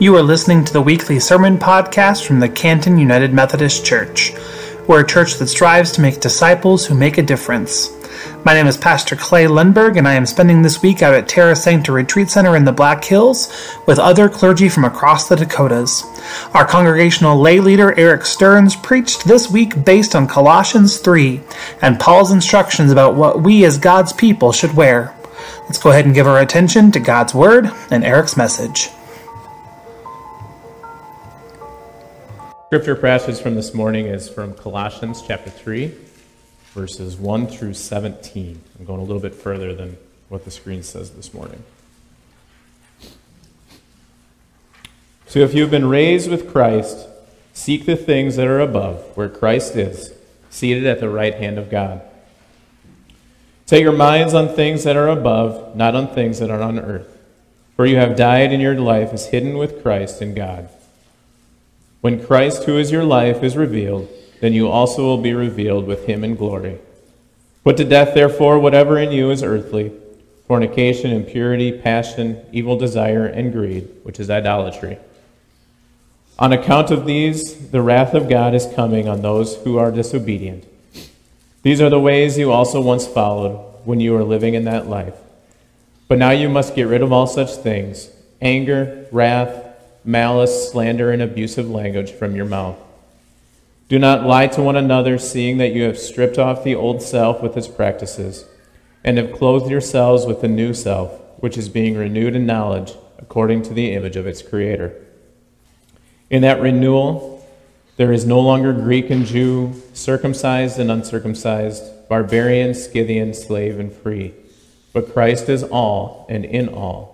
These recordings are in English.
You are listening to the weekly sermon podcast from the Canton United Methodist Church. We're a church that strives to make disciples who make a difference. My name is Pastor Clay Lundberg, and I am spending this week out at Terra Sancta Retreat Center in the Black Hills with other clergy from across the Dakotas. Our congregational lay leader, Eric Stearns, preached this week based on Colossians 3 and Paul's instructions about what we as God's people should wear. Let's go ahead and give our attention to God's Word and Eric's message. Scripture passage from this morning is from Colossians chapter 3, verses 1 through 17. I'm going a little bit further than what the screen says this morning. So if you have been raised with Christ, seek the things that are above, where Christ is, seated at the right hand of God. Set your minds on things that are above, not on things that are on earth. For you have died, and your life is hidden with Christ in God. When Christ, who is your life, is revealed, then you also will be revealed with him in glory. Put to death, therefore, whatever in you is earthly fornication, impurity, passion, evil desire, and greed, which is idolatry. On account of these, the wrath of God is coming on those who are disobedient. These are the ways you also once followed when you were living in that life. But now you must get rid of all such things anger, wrath, malice, slander, and abusive language from your mouth. Do not lie to one another, seeing that you have stripped off the old self with its practices, and have clothed yourselves with the new self, which is being renewed in knowledge according to the image of its Creator. In that renewal, there is no longer Greek and Jew, circumcised and uncircumcised, barbarian, Scythian, slave, and free, but Christ is all and in all.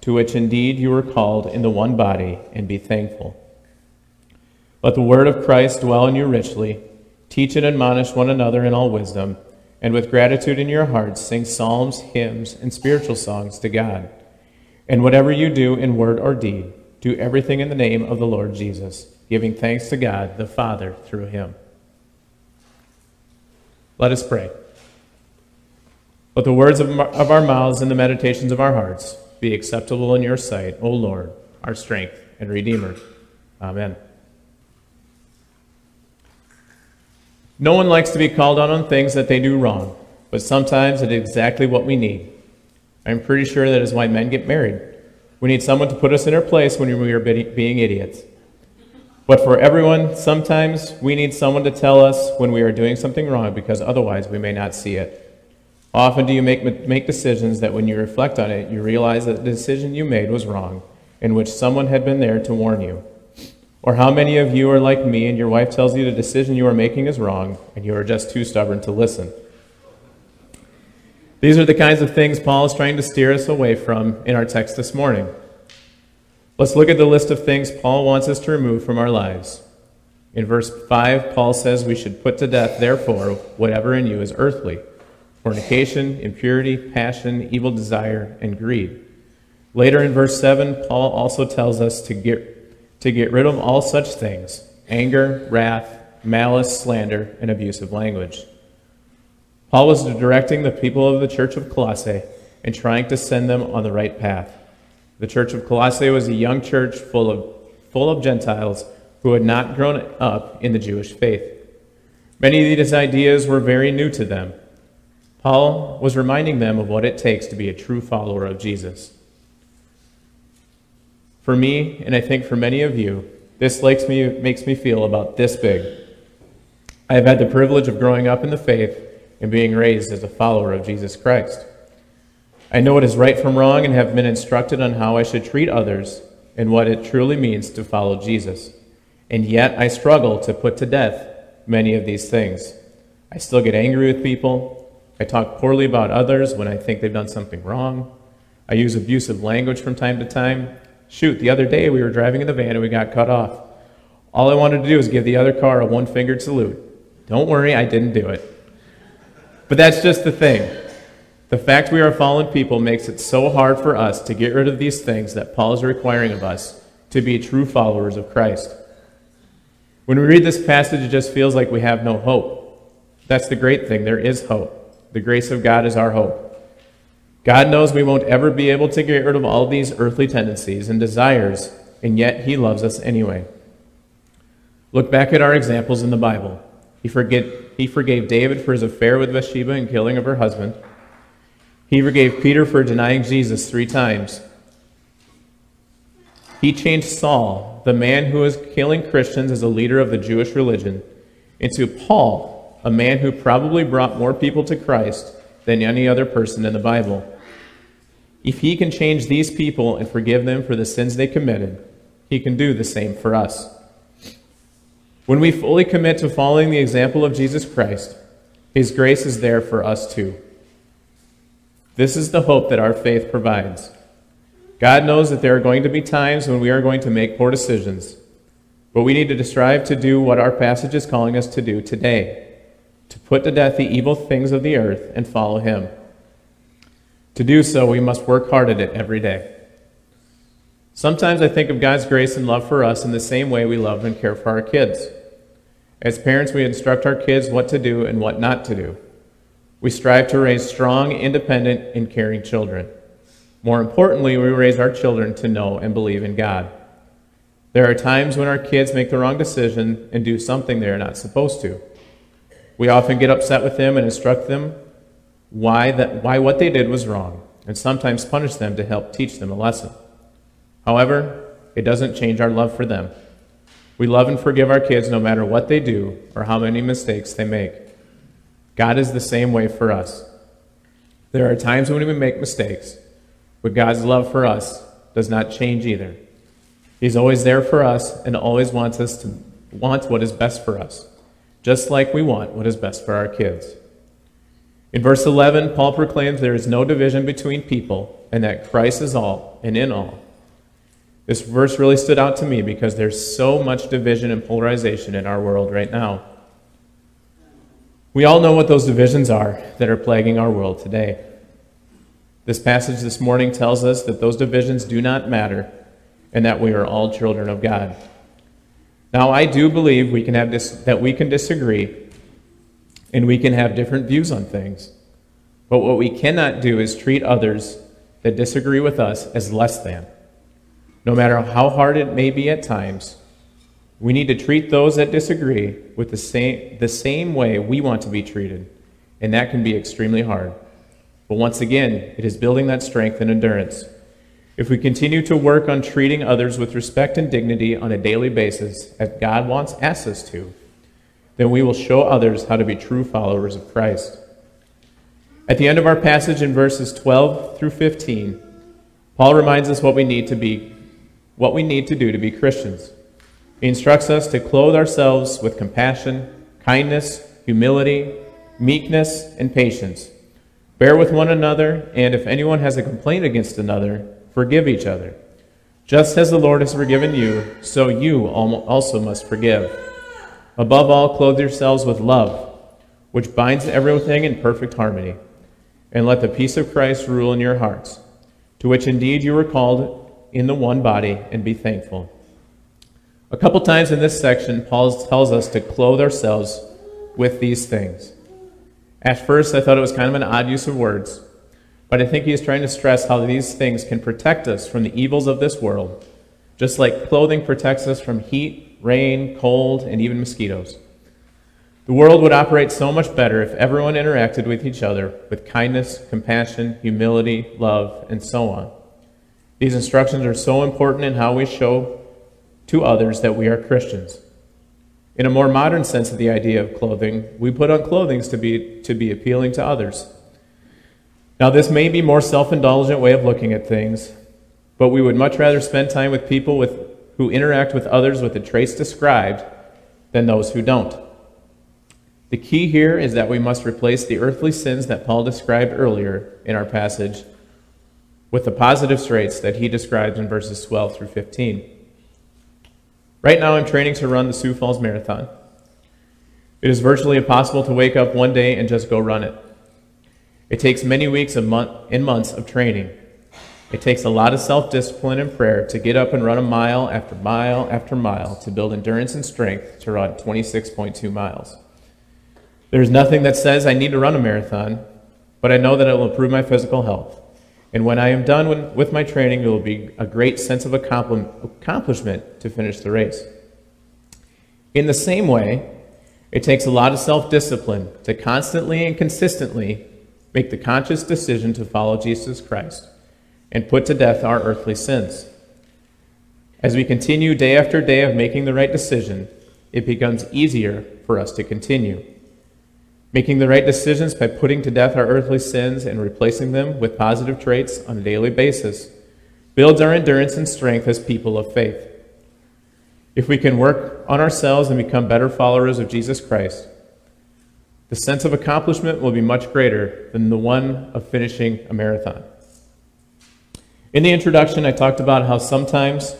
to which indeed you were called in the one body, and be thankful. Let the word of Christ dwell in you richly. Teach and admonish one another in all wisdom, and with gratitude in your hearts sing psalms, hymns, and spiritual songs to God. And whatever you do in word or deed, do everything in the name of the Lord Jesus, giving thanks to God the Father through him. Let us pray. Let the words of our mouths and the meditations of our hearts be acceptable in your sight, O Lord, our strength and Redeemer. Amen. No one likes to be called out on things that they do wrong, but sometimes it is exactly what we need. I'm pretty sure that is why men get married. We need someone to put us in our place when we are being idiots. But for everyone, sometimes we need someone to tell us when we are doing something wrong because otherwise we may not see it. Often do you make, make decisions that when you reflect on it, you realize that the decision you made was wrong, in which someone had been there to warn you? Or how many of you are like me and your wife tells you the decision you are making is wrong, and you are just too stubborn to listen? These are the kinds of things Paul is trying to steer us away from in our text this morning. Let's look at the list of things Paul wants us to remove from our lives. In verse 5, Paul says we should put to death, therefore, whatever in you is earthly fornication, impurity, passion, evil desire, and greed. Later in verse 7, Paul also tells us to get, to get rid of all such things anger, wrath, malice, slander, and abusive language. Paul was directing the people of the church of Colossae and trying to send them on the right path. The church of Colossae was a young church full of, full of Gentiles who had not grown up in the Jewish faith. Many of these ideas were very new to them, Paul was reminding them of what it takes to be a true follower of Jesus. For me, and I think for many of you, this makes me, makes me feel about this big. I have had the privilege of growing up in the faith and being raised as a follower of Jesus Christ. I know what is right from wrong and have been instructed on how I should treat others and what it truly means to follow Jesus. And yet I struggle to put to death many of these things. I still get angry with people. I talk poorly about others when I think they've done something wrong. I use abusive language from time to time. Shoot, the other day we were driving in the van and we got cut off. All I wanted to do was give the other car a one fingered salute. Don't worry, I didn't do it. But that's just the thing. The fact we are fallen people makes it so hard for us to get rid of these things that Paul is requiring of us to be true followers of Christ. When we read this passage, it just feels like we have no hope. That's the great thing. There is hope. The grace of God is our hope. God knows we won't ever be able to get rid of all these earthly tendencies and desires, and yet He loves us anyway. Look back at our examples in the Bible. He, forget, he forgave David for his affair with Bathsheba and killing of her husband. He forgave Peter for denying Jesus three times. He changed Saul, the man who was killing Christians as a leader of the Jewish religion, into Paul, a man who probably brought more people to Christ than any other person in the Bible. If he can change these people and forgive them for the sins they committed, he can do the same for us. When we fully commit to following the example of Jesus Christ, his grace is there for us too. This is the hope that our faith provides. God knows that there are going to be times when we are going to make poor decisions, but we need to strive to do what our passage is calling us to do today to put to death the evil things of the earth and follow Him. To do so, we must work hard at it every day. Sometimes I think of God's grace and love for us in the same way we love and care for our kids. As parents, we instruct our kids what to do and what not to do. We strive to raise strong, independent, and caring children. More importantly, we raise our children to know and believe in God. There are times when our kids make the wrong decision and do something they are not supposed to. We often get upset with them and instruct them why, that, why what they did was wrong, and sometimes punish them to help teach them a lesson. However, it doesn't change our love for them. We love and forgive our kids no matter what they do or how many mistakes they make. God is the same way for us. There are times when we make mistakes, but God's love for us does not change either. He's always there for us and always wants us to want what is best for us, just like we want what is best for our kids. In verse 11, Paul proclaims there is no division between people and that Christ is all and in all. This verse really stood out to me because there's so much division and polarization in our world right now. We all know what those divisions are that are plaguing our world today. This passage this morning tells us that those divisions do not matter and that we are all children of God. Now, I do believe we can have dis- that we can disagree and we can have different views on things. But what we cannot do is treat others that disagree with us as less than. No matter how hard it may be at times, we need to treat those that disagree with the same, the same way we want to be treated, and that can be extremely hard. But once again, it is building that strength and endurance. If we continue to work on treating others with respect and dignity on a daily basis, as God wants asks us to, then we will show others how to be true followers of Christ. At the end of our passage in verses 12 through 15, Paul reminds us what we need to be what we need to do to be Christians. He instructs us to clothe ourselves with compassion, kindness, humility, meekness, and patience Bear with one another, and if anyone has a complaint against another, forgive each other. Just as the Lord has forgiven you, so you also must forgive. Above all, clothe yourselves with love, which binds everything in perfect harmony. And let the peace of Christ rule in your hearts, to which indeed you were called in the one body, and be thankful. A couple times in this section, Paul tells us to clothe ourselves with these things. At first, I thought it was kind of an odd use of words, but I think he is trying to stress how these things can protect us from the evils of this world, just like clothing protects us from heat, rain, cold, and even mosquitoes. The world would operate so much better if everyone interacted with each other with kindness, compassion, humility, love, and so on. These instructions are so important in how we show to others that we are Christians. In a more modern sense of the idea of clothing, we put on clothing to be, to be appealing to others. Now, this may be more self-indulgent way of looking at things, but we would much rather spend time with people with, who interact with others with the traits described than those who don't. The key here is that we must replace the earthly sins that Paul described earlier in our passage with the positive traits that he describes in verses 12 through 15. Right now, I'm training to run the Sioux Falls Marathon. It is virtually impossible to wake up one day and just go run it. It takes many weeks and, month, and months of training. It takes a lot of self discipline and prayer to get up and run a mile after mile after mile to build endurance and strength to run 26.2 miles. There's nothing that says I need to run a marathon, but I know that it will improve my physical health. And when I am done with my training, it will be a great sense of accomplishment to finish the race. In the same way, it takes a lot of self discipline to constantly and consistently make the conscious decision to follow Jesus Christ and put to death our earthly sins. As we continue day after day of making the right decision, it becomes easier for us to continue. Making the right decisions by putting to death our earthly sins and replacing them with positive traits on a daily basis builds our endurance and strength as people of faith. If we can work on ourselves and become better followers of Jesus Christ, the sense of accomplishment will be much greater than the one of finishing a marathon. In the introduction, I talked about how sometimes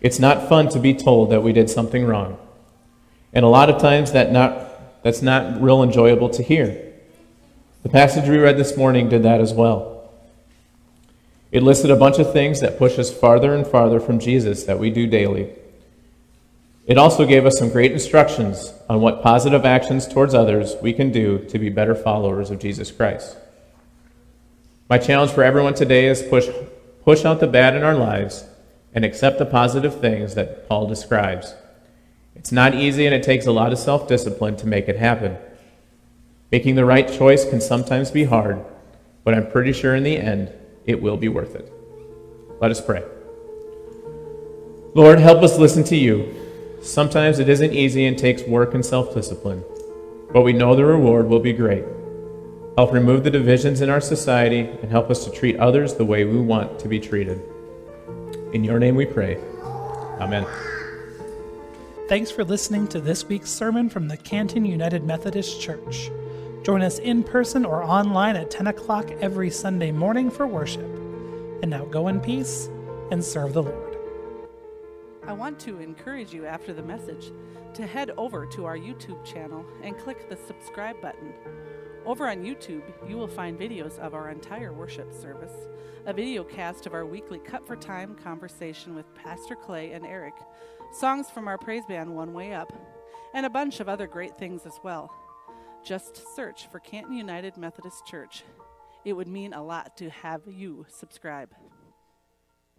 it's not fun to be told that we did something wrong. And a lot of times that not that's not real enjoyable to hear. The passage we read this morning did that as well. It listed a bunch of things that push us farther and farther from Jesus that we do daily. It also gave us some great instructions on what positive actions towards others we can do to be better followers of Jesus Christ. My challenge for everyone today is push, push out the bad in our lives and accept the positive things that Paul describes. It's not easy and it takes a lot of self discipline to make it happen. Making the right choice can sometimes be hard, but I'm pretty sure in the end it will be worth it. Let us pray. Lord, help us listen to you. Sometimes it isn't easy and takes work and self discipline, but we know the reward will be great. Help remove the divisions in our society and help us to treat others the way we want to be treated. In your name we pray. Amen. Thanks for listening to this week's sermon from the Canton United Methodist Church. Join us in person or online at 10 o'clock every Sunday morning for worship. And now go in peace and serve the Lord. I want to encourage you after the message to head over to our YouTube channel and click the subscribe button. Over on YouTube, you will find videos of our entire worship service, a video cast of our weekly Cut for Time conversation with Pastor Clay and Eric songs from our praise band One Way Up, and a bunch of other great things as well. Just search for Canton United Methodist Church. It would mean a lot to have you subscribe.